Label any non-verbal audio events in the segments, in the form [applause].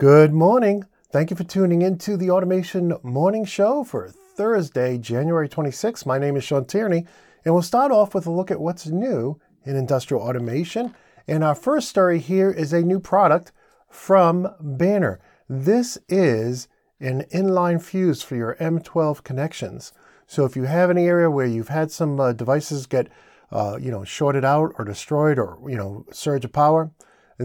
Good morning. Thank you for tuning in to the Automation Morning Show for Thursday, January 26th. My name is Sean Tierney, and we'll start off with a look at what's new in industrial automation. And our first story here is a new product from Banner. This is an inline fuse for your M12 connections. So if you have any area where you've had some uh, devices get, uh, you know, shorted out or destroyed or, you know, surge of power,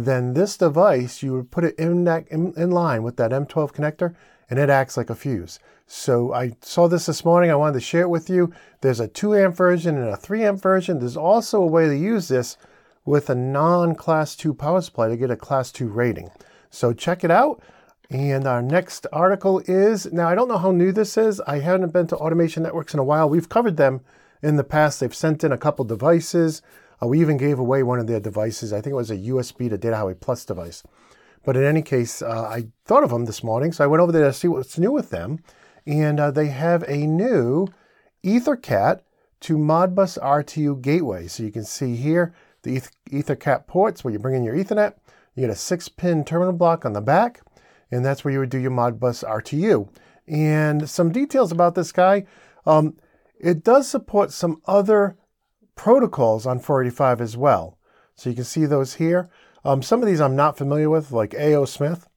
then this device, you would put it in, that, in, in line with that M12 connector and it acts like a fuse. So I saw this this morning. I wanted to share it with you. There's a 2 amp version and a 3 amp version. There's also a way to use this with a non class 2 power supply to get a class 2 rating. So check it out. And our next article is now, I don't know how new this is. I haven't been to Automation Networks in a while. We've covered them in the past. They've sent in a couple devices. Uh, we even gave away one of their devices. I think it was a USB to Data Highway Plus device. But in any case, uh, I thought of them this morning, so I went over there to see what's new with them. And uh, they have a new EtherCAT to Modbus RTU gateway. So you can see here the EtherCAT ports where you bring in your Ethernet. You get a six pin terminal block on the back, and that's where you would do your Modbus RTU. And some details about this guy um, it does support some other protocols on 485 as well. So you can see those here. Um, some of these I'm not familiar with, like AO Smith.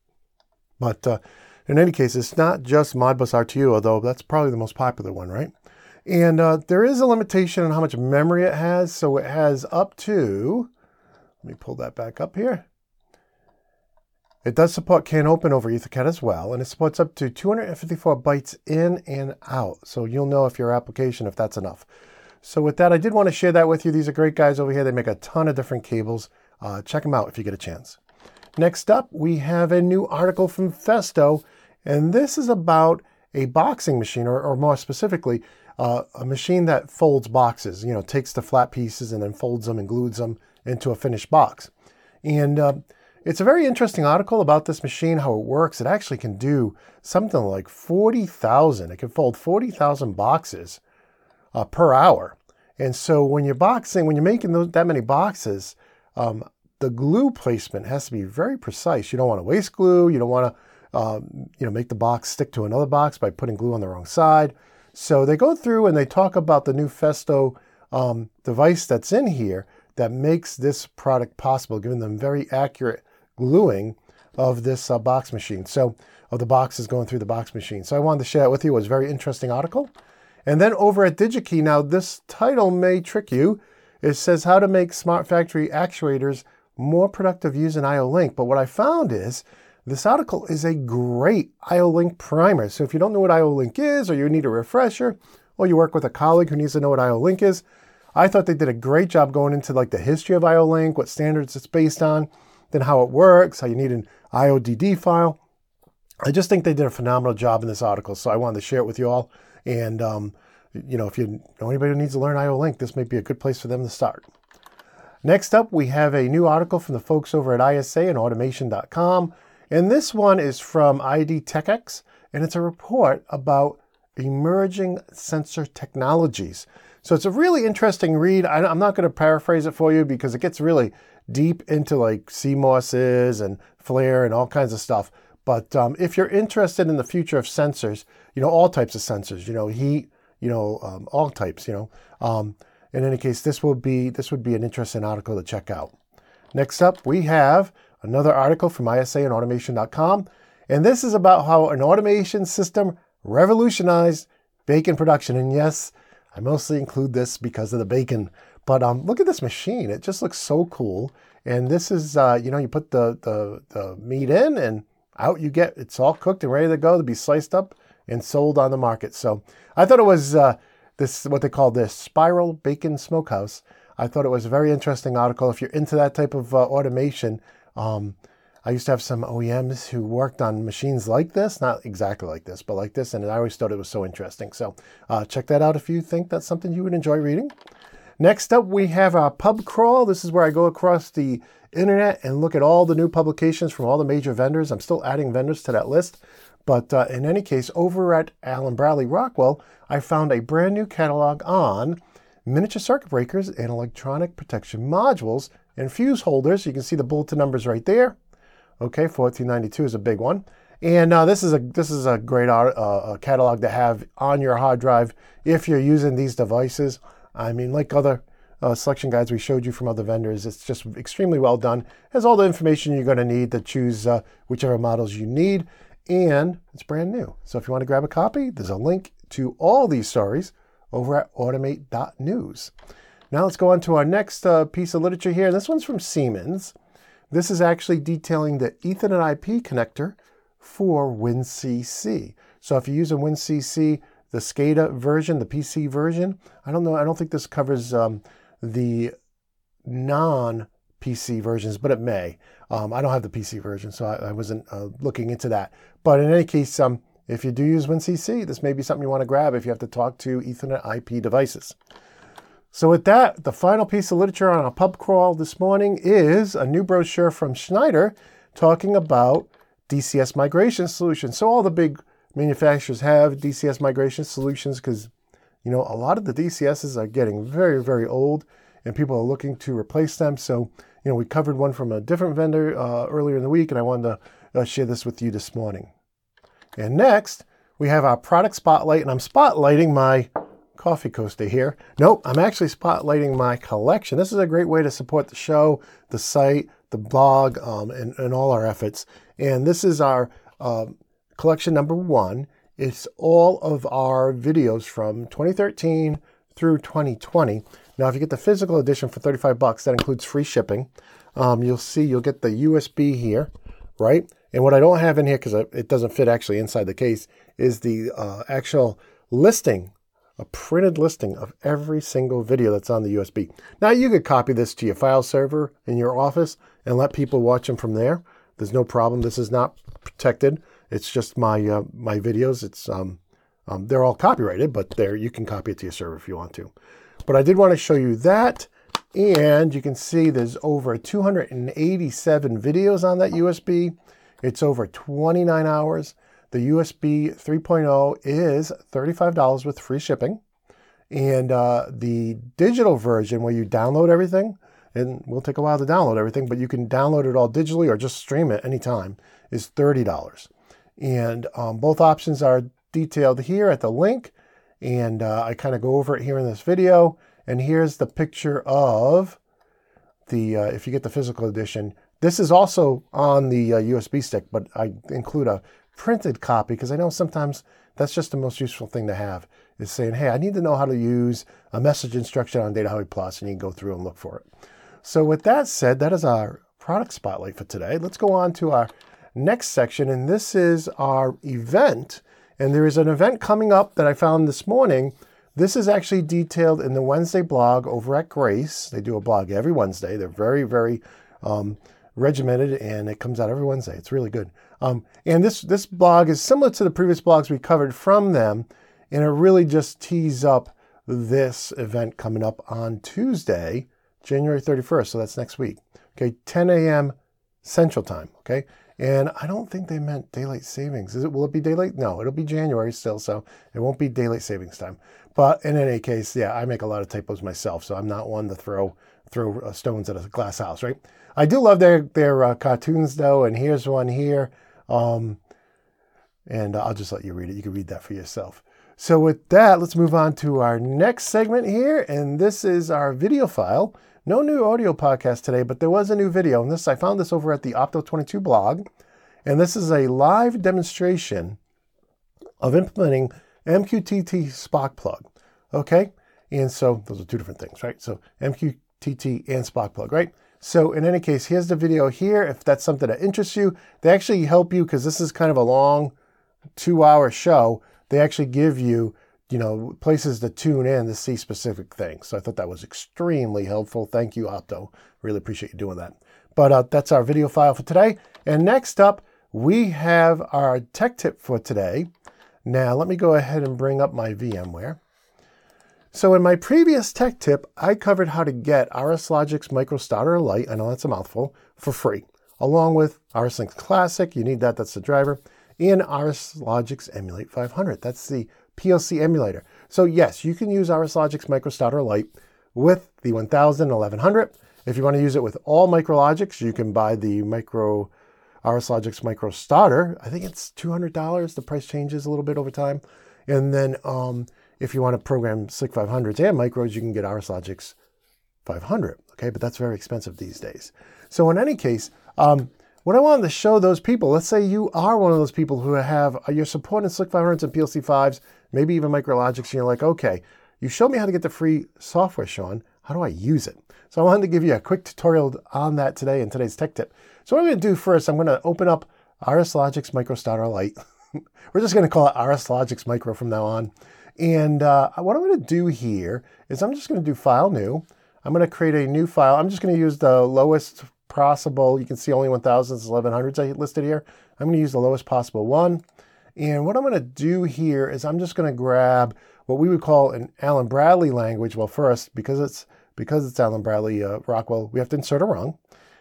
But uh, in any case, it's not just Modbus RTU, although that's probably the most popular one, right? And uh, there is a limitation on how much memory it has. So it has up to, let me pull that back up here. It does support CANopen over EtherCAT as well, and it supports up to 254 bytes in and out. So you'll know if your application, if that's enough. So with that, I did want to share that with you. These are great guys over here. They make a ton of different cables. Uh, check them out if you get a chance. Next up, we have a new article from Festo, and this is about a boxing machine, or, or more specifically, uh, a machine that folds boxes. You know, takes the flat pieces and then folds them and glues them into a finished box. And uh, it's a very interesting article about this machine, how it works. It actually can do something like 40,000. It can fold 40,000 boxes uh, per hour. And so when you're boxing, when you're making those, that many boxes, um, the glue placement has to be very precise. You don't want to waste glue. You don't want to, um, you know, make the box stick to another box by putting glue on the wrong side. So they go through and they talk about the new Festo um, device that's in here that makes this product possible, giving them very accurate gluing of this uh, box machine. So of the boxes going through the box machine. So I wanted to share it with you. It was a very interesting article. And then over at DigiKey, now this title may trick you. It says how to make smart factory actuators more productive using IO-Link. But what I found is this article is a great IO-Link primer. So if you don't know what IO-Link is, or you need a refresher, or you work with a colleague who needs to know what IO-Link is, I thought they did a great job going into like the history of IO-Link, what standards it's based on, then how it works, how you need an IODD file. I just think they did a phenomenal job in this article, so I wanted to share it with you all. And, um, you know, if you know anybody who needs to learn IO Link, this might be a good place for them to start. Next up, we have a new article from the folks over at ISA and automation.com. And this one is from IDTechEx, and it's a report about emerging sensor technologies. So it's a really interesting read. I, am not going to paraphrase it for you because it gets really deep into like CMOSs and FLIR and all kinds of stuff. But um, if you're interested in the future of sensors, you know, all types of sensors, you know, heat, you know, um, all types, you know. Um, in any case, this will be this would be an interesting article to check out. Next up, we have another article from ISA and automation.com. And this is about how an automation system revolutionized bacon production. And yes, I mostly include this because of the bacon. But um, look at this machine. It just looks so cool. And this is, uh, you know, you put the, the, the meat in and out you get. It's all cooked and ready to go to be sliced up and sold on the market. So I thought it was uh, this what they call this spiral bacon smokehouse. I thought it was a very interesting article. If you're into that type of uh, automation, um, I used to have some OEMs who worked on machines like this, not exactly like this, but like this, and I always thought it was so interesting. So uh, check that out if you think that's something you would enjoy reading. Next up, we have a pub crawl. This is where I go across the internet and look at all the new publications from all the major vendors. I'm still adding vendors to that list. But uh, in any case, over at Allen Bradley Rockwell, I found a brand new catalog on miniature circuit breakers and electronic protection modules and fuse holders. You can see the bulletin numbers right there. Okay, 1492 is a big one. And uh, this is a this is a great uh, catalog to have on your hard drive if you're using these devices. I mean, like other uh, selection guides we showed you from other vendors, it's just extremely well done. Has all the information you're going to need to choose uh, whichever models you need, and it's brand new. So if you want to grab a copy, there's a link to all these stories over at automate.news. Now let's go on to our next uh, piece of literature here. This one's from Siemens. This is actually detailing the Ethernet IP connector for WinCC. So if you use a WinCC, the SCADA version, the PC version, I don't know, I don't think this covers um, the non PC versions, but it may. Um, I don't have the PC version, so I, I wasn't uh, looking into that. But in any case, um, if you do use WinCC, this may be something you want to grab if you have to talk to Ethernet IP devices. So with that, the final piece of literature on our pub crawl this morning is a new brochure from Schneider talking about DCS migration solutions. So all the big manufacturers have DCS migration solutions because you know a lot of the DCSs are getting very very old and people are looking to replace them. So you know we covered one from a different vendor uh, earlier in the week, and I wanted to uh, share this with you this morning. And next we have our product spotlight, and I'm spotlighting my coffee coaster here. Nope, I'm actually spotlighting my collection. This is a great way to support the show, the site, the blog, um, and, and all our efforts. And this is our uh, collection number one. It's all of our videos from 2013 through 2020. Now, if you get the physical edition for 35 bucks, that includes free shipping. Um, you'll see you'll get the USB here, right? And what I don't have in here, because it doesn't fit actually inside the case, is the uh, actual listing, a printed listing of every single video that's on the USB. Now, you could copy this to your file server in your office and let people watch them from there. There's no problem. This is not protected. It's just my uh, my videos. It's um, um, they're all copyrighted, but there you can copy it to your server if you want to. But I did want to show you that, and you can see there's over 287 videos on that USB. It's over 29 hours. The USB 3.0 is $35 with free shipping. And uh, the digital version, where you download everything, and will take a while to download everything, but you can download it all digitally or just stream it anytime, is $30. And um, both options are detailed here at the link. And uh, I kind of go over it here in this video. And here's the picture of the, uh, if you get the physical edition, this is also on the uh, USB stick, but I include a printed copy because I know sometimes that's just the most useful thing to have is saying, hey, I need to know how to use a message instruction on Data Highway Plus, and you can go through and look for it. So with that said, that is our product spotlight for today. Let's go on to our next section, and this is our event. And there is an event coming up that I found this morning. This is actually detailed in the Wednesday blog over at Grace. They do a blog every Wednesday. They're very, very um, regimented, and it comes out every Wednesday. It's really good. Um, and this this blog is similar to the previous blogs we covered from them, and it really just tees up this event coming up on Tuesday, January 31st. So that's next week. Okay, 10 a.m. Central Time. Okay, and I don't think they meant daylight savings. Is it? Will it be daylight? No, it'll be January still, so it won't be daylight savings time. But in any case, yeah, I make a lot of typos myself, so I'm not one to throw throw uh, stones at a glass house, right? I do love their their uh, cartoons though, and here's one here, um, and I'll just let you read it. You can read that for yourself. So with that, let's move on to our next segment here, and this is our video file. No new audio podcast today, but there was a new video. And this I found this over at the Opto22 blog. And this is a live demonstration of implementing MQTT Sparkplug. Okay? And so those are two different things, right? So MQTT and Sparkplug, right? So in any case, here's the video here. If that's something that interests you, they actually help you because this is kind of a long two hour show. They actually give you you know, places to tune in to see specific things. So I thought that was extremely helpful. Thank you, Opto. Really appreciate you doing that. But uh, that's our video file for today. And next up, we have our tech tip for today. Now, let me go ahead and bring up my VMware. So in my previous tech tip, I covered how to get RS Logix MicroStarter Lite, I know that's a mouthful, for free, along with RS Linx Classic, you need that, that's the driver, and RS Logix Emulate 500. That's the PLC emulator. So yes, you can use RS Logix MicroStarter Lite with the 1000 1100. If you want to use it with all MicroLogix, you can buy the Micro RS Logix Micro Starter. I think it's $200. The price changes a little bit over time. And then um, if you want to program SLC 500s and micros, you can get RS Logix 500. Okay, but that's very expensive these days. So in any case, um, what I wanted to show those people, let's say you are one of those people who have, uh, you're supporting SLC 500s and PLC 5s, maybe even MicroLogix, and you're like, okay, you showed me how to get the free software, Sean. How do I use it? So I wanted to give you a quick tutorial on that today in today's tech tip. So what I'm going to do first, I'm going to open up RS Logix Micro Starter Lite. [laughs] We're just going to call it RS Micro from now on. And uh, what I'm going to do here is I'm just going to do File New. I'm going to create a new file. I'm just going to use the lowest possible. You can see only 1000s, 1100s I listed here. I'm going to use the lowest possible one. And what I'm going to do here is I'm just going to grab what we would call an Allen Bradley language. Well, first, because it's because it's Allen Bradley uh, Rockwell, we have to insert a rung.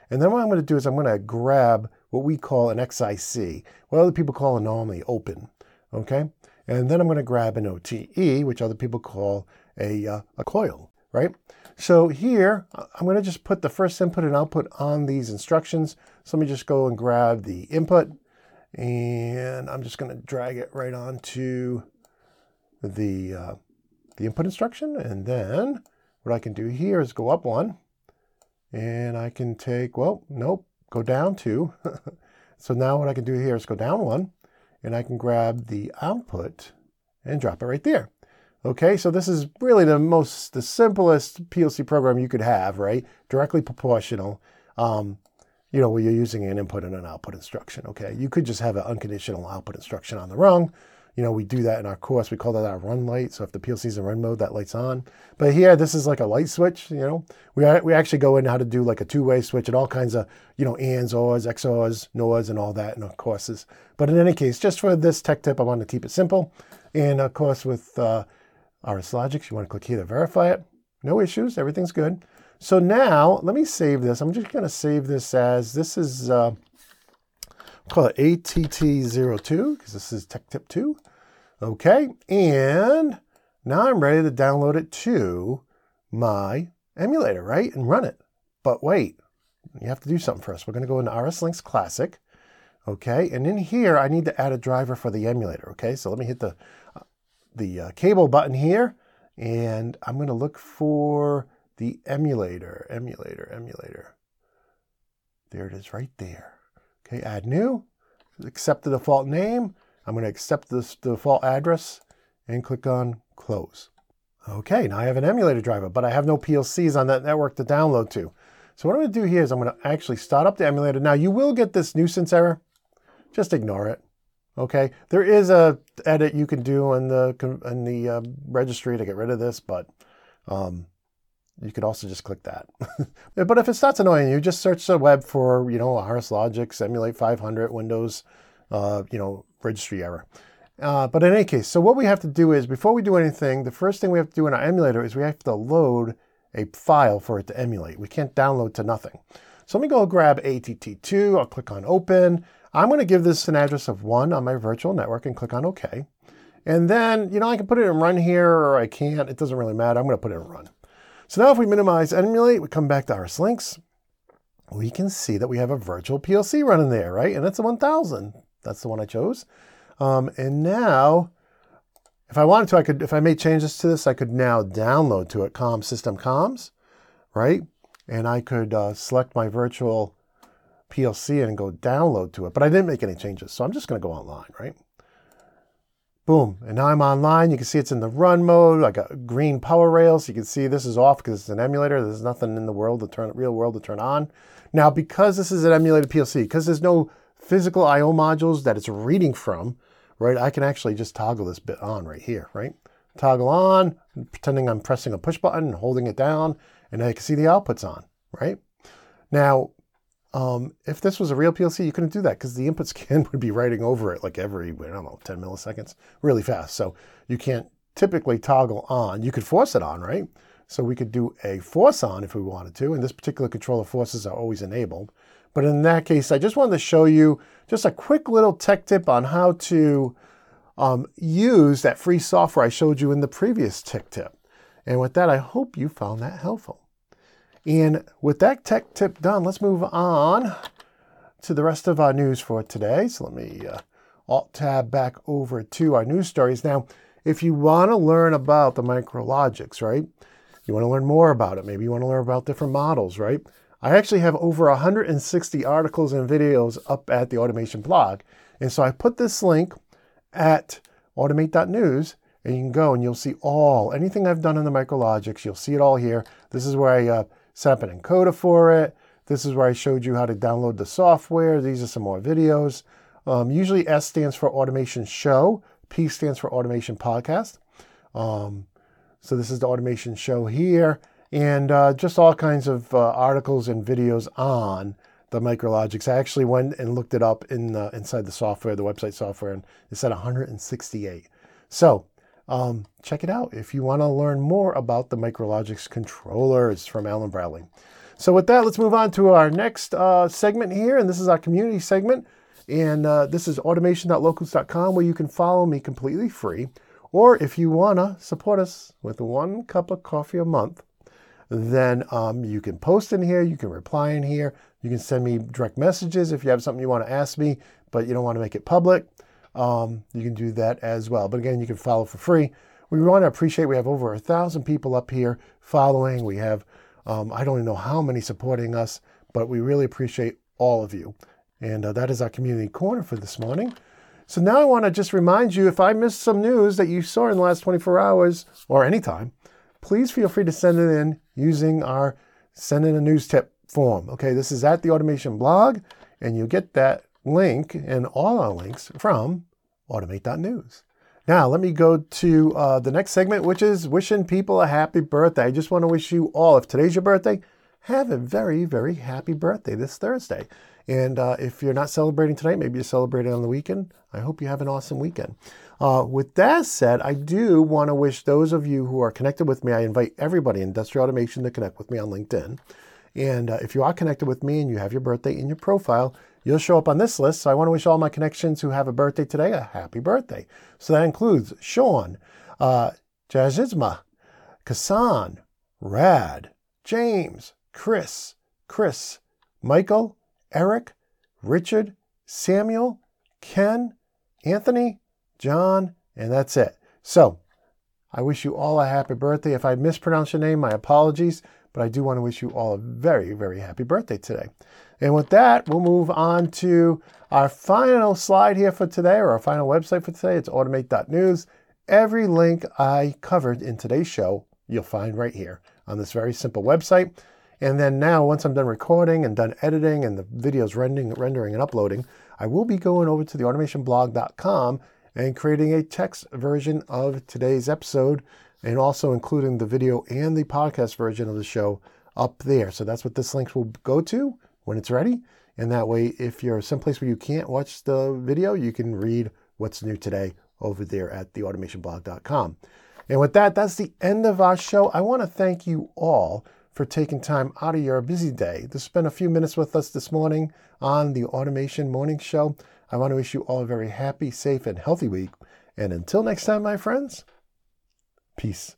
And then what I'm going to do is I'm going to grab what we call an XIC, what other people call a normally open. Okay. And then I'm going to grab an OTE, which other people call a, uh, a coil, right? So here, I'm going to just put the first input and output on these instructions. So let me just go and grab the input and I'm just going to drag it right onto the, uh, the input instruction. And then what I can do here is go up one and I can take, well, nope, go down two. [laughs] so now what I can do here is go down one and I can grab the output and drop it right there. Okay, so this is really the most, the simplest PLC program you could have, right? Directly proportional. Um, you know, where you're using an input and an output instruction. Okay, you could just have an unconditional output instruction on the rung. You know, we do that in our course. We call that our run light. So if the PLC is in run mode, that light's on. But here, this is like a light switch. You know, we we actually go in how to do like a two-way switch and all kinds of you know ands, ors, xors, nors, and all that in our courses. But in any case, just for this tech tip, I want to keep it simple. And of course, with uh, RS Logix, you want to click here to verify it. No issues. Everything's good. So now let me save this. I'm just going to save this as this is, uh, call it ATT02 because this is Tech Tip 2. Okay. And now I'm ready to download it to my emulator, right? And run it. But wait, you have to do something first. We're going to go into RS Linx Classic. Okay. And in here, I need to add a driver for the emulator. Okay. So let me hit the, uh, the uh, cable button here and I'm going to look for the emulator, emulator, emulator. There it is right there. Okay, add new, accept the default name. I'm going to accept this default address and click on close. Okay, now I have an emulator driver, but I have no PLCs on that network to download to. So what I'm going to do here is I'm going to actually start up the emulator. Now you will get this nuisance error. Just ignore it. Okay, there is a edit you can do in the in the uh, registry to get rid of this, but um, you could also just click that. [laughs] but if it starts annoying you, just search the web for, you know, RS Logix, Emulate 500, Windows, uh, you know, registry error. Uh, but in any case, so what we have to do is, before we do anything, the first thing we have to do in our emulator is we have to load a file for it to emulate. We can't download to nothing. So let me go grab ATT2, I'll click on Open. I'm going to give this an address of 1 on my virtual network and click on OK. And then, you know, I can put it in Run here or I can't. It doesn't really matter. I'm going to put it in Run. So now if we minimize emulate, we come back to RS Linx, we can see that we have a virtual PLC running there, right? And it's a 1000. That's the one I chose. Um, and now, if I wanted to, I could, if I made changes to this, I could now download to it com system comms, right? And I could uh, select my virtual PLC and go download to it, but I didn't make any changes. So I'm just going to go online, right? Boom. And now I'm online. You can see it's in the run mode. I got green power rails. You can see this is off because it's an emulator. There's nothing in the world to turn, real world to turn on. Now, because this is an emulated PLC, because there's no physical I.O. modules that it's reading from, right, I can actually just toggle this bit on right here, right? Toggle on, pretending I'm pressing a push button and holding it down, and I can see the outputs on, right? Now, um, if this was a real PLC, you couldn't do that because the input [laughs] scan would be writing over it like every, I don't know, 10 milliseconds, really fast. So you can't typically toggle on. You could force it on, right? So we could do a force on if we wanted to. And this particular controller forces are always enabled. But in that case, I just wanted to show you just a quick little tech tip on how to um, use that free software I showed you in the previous tech tip. And with that, I hope you found that helpful. And with that tech tip done, let's move on to the rest of our news for today. So let me uh, alt tab back over to our news stories. Now, if you want to learn about the MicroLogix, right? You want to learn more about it. Maybe you want to learn about different models, right? I actually have over 160 articles and videos up at the automation blog. And so I put this link at automate.news and you can go and you'll see all, anything I've done in the MicroLogix, you'll see it all here. This is where I uh, set up an encoder for it. This is where I showed you how to download the software. These are some more videos. Um, usually S stands for automation show. P stands for automation podcast. Um, so this is the automation show here and uh, just all kinds of uh, articles and videos on the MicroLogix. I actually went and looked it up in uh, inside the software, the website software, and it said 168. So um, check it out if you want to learn more about the MicroLogix controllers from Allen Bradley. So with that, let's move on to our next uh, segment here, and this is our community segment. And uh, this is automation.locals.com where you can follow me completely free. Or if you want to support us with one cup of coffee a month, then um, you can post in here, you can reply in here, you can send me direct messages if you have something you want to ask me, but you don't want to make it public. Um, you can do that as well. But again, you can follow for free. We want to appreciate we have over a thousand people up here following. We have um, I don't even know how many supporting us, but we really appreciate all of you. And uh, that is our community corner for this morning. So now I want to just remind you if I missed some news that you saw in the last 24 hours or anytime, please feel free to send it in using our send in a news tip form. Okay, this is at the automation blog, and you get that link and all our links from automate.news. Now, let me go to uh, the next segment, which is wishing people a happy birthday. I just want to wish you all, if today's your birthday, have a very, very happy birthday this Thursday. And uh, if you're not celebrating tonight, maybe you're celebrating on the weekend. I hope you have an awesome weekend. Uh, with that said, I do want to wish those of you who are connected with me, I invite everybody in industrial automation to connect with me on LinkedIn. And uh, if you are connected with me and you have your birthday in your profile, you'll show up on this list. So I want to wish all my connections who have a birthday today a happy birthday. So that includes Sean, uh, Jazizma, Kasan, Rad, James, Chris, Chris, Michael, Eric, Richard, Samuel, Ken, Anthony, John, and that's it. So I wish you all a happy birthday. If I mispronounce your name, my apologies, but I do want to wish you all a very, very happy birthday today. And with that, we'll move on to our final slide here for today, or our final website for today. It's automate.news. Every link I covered in today's show, you'll find right here on this very simple website. And then now, once I'm done recording and done editing and the videos rendering, rendering and uploading, I will be going over to the automationblog.com and creating a text version of today's episode and also including the video and the podcast version of the show up there. So that's what this link will go to when it's ready. And that way, if you're someplace where you can't watch the video, you can read what's new today over there at theautomationblog.com. And with that, that's the end of our show. I want to thank you all for taking time out of your busy day to spend a few minutes with us this morning on the Automation Morning Show. I want to wish you all a very happy, safe, and healthy week. And until next time, my friends, peace.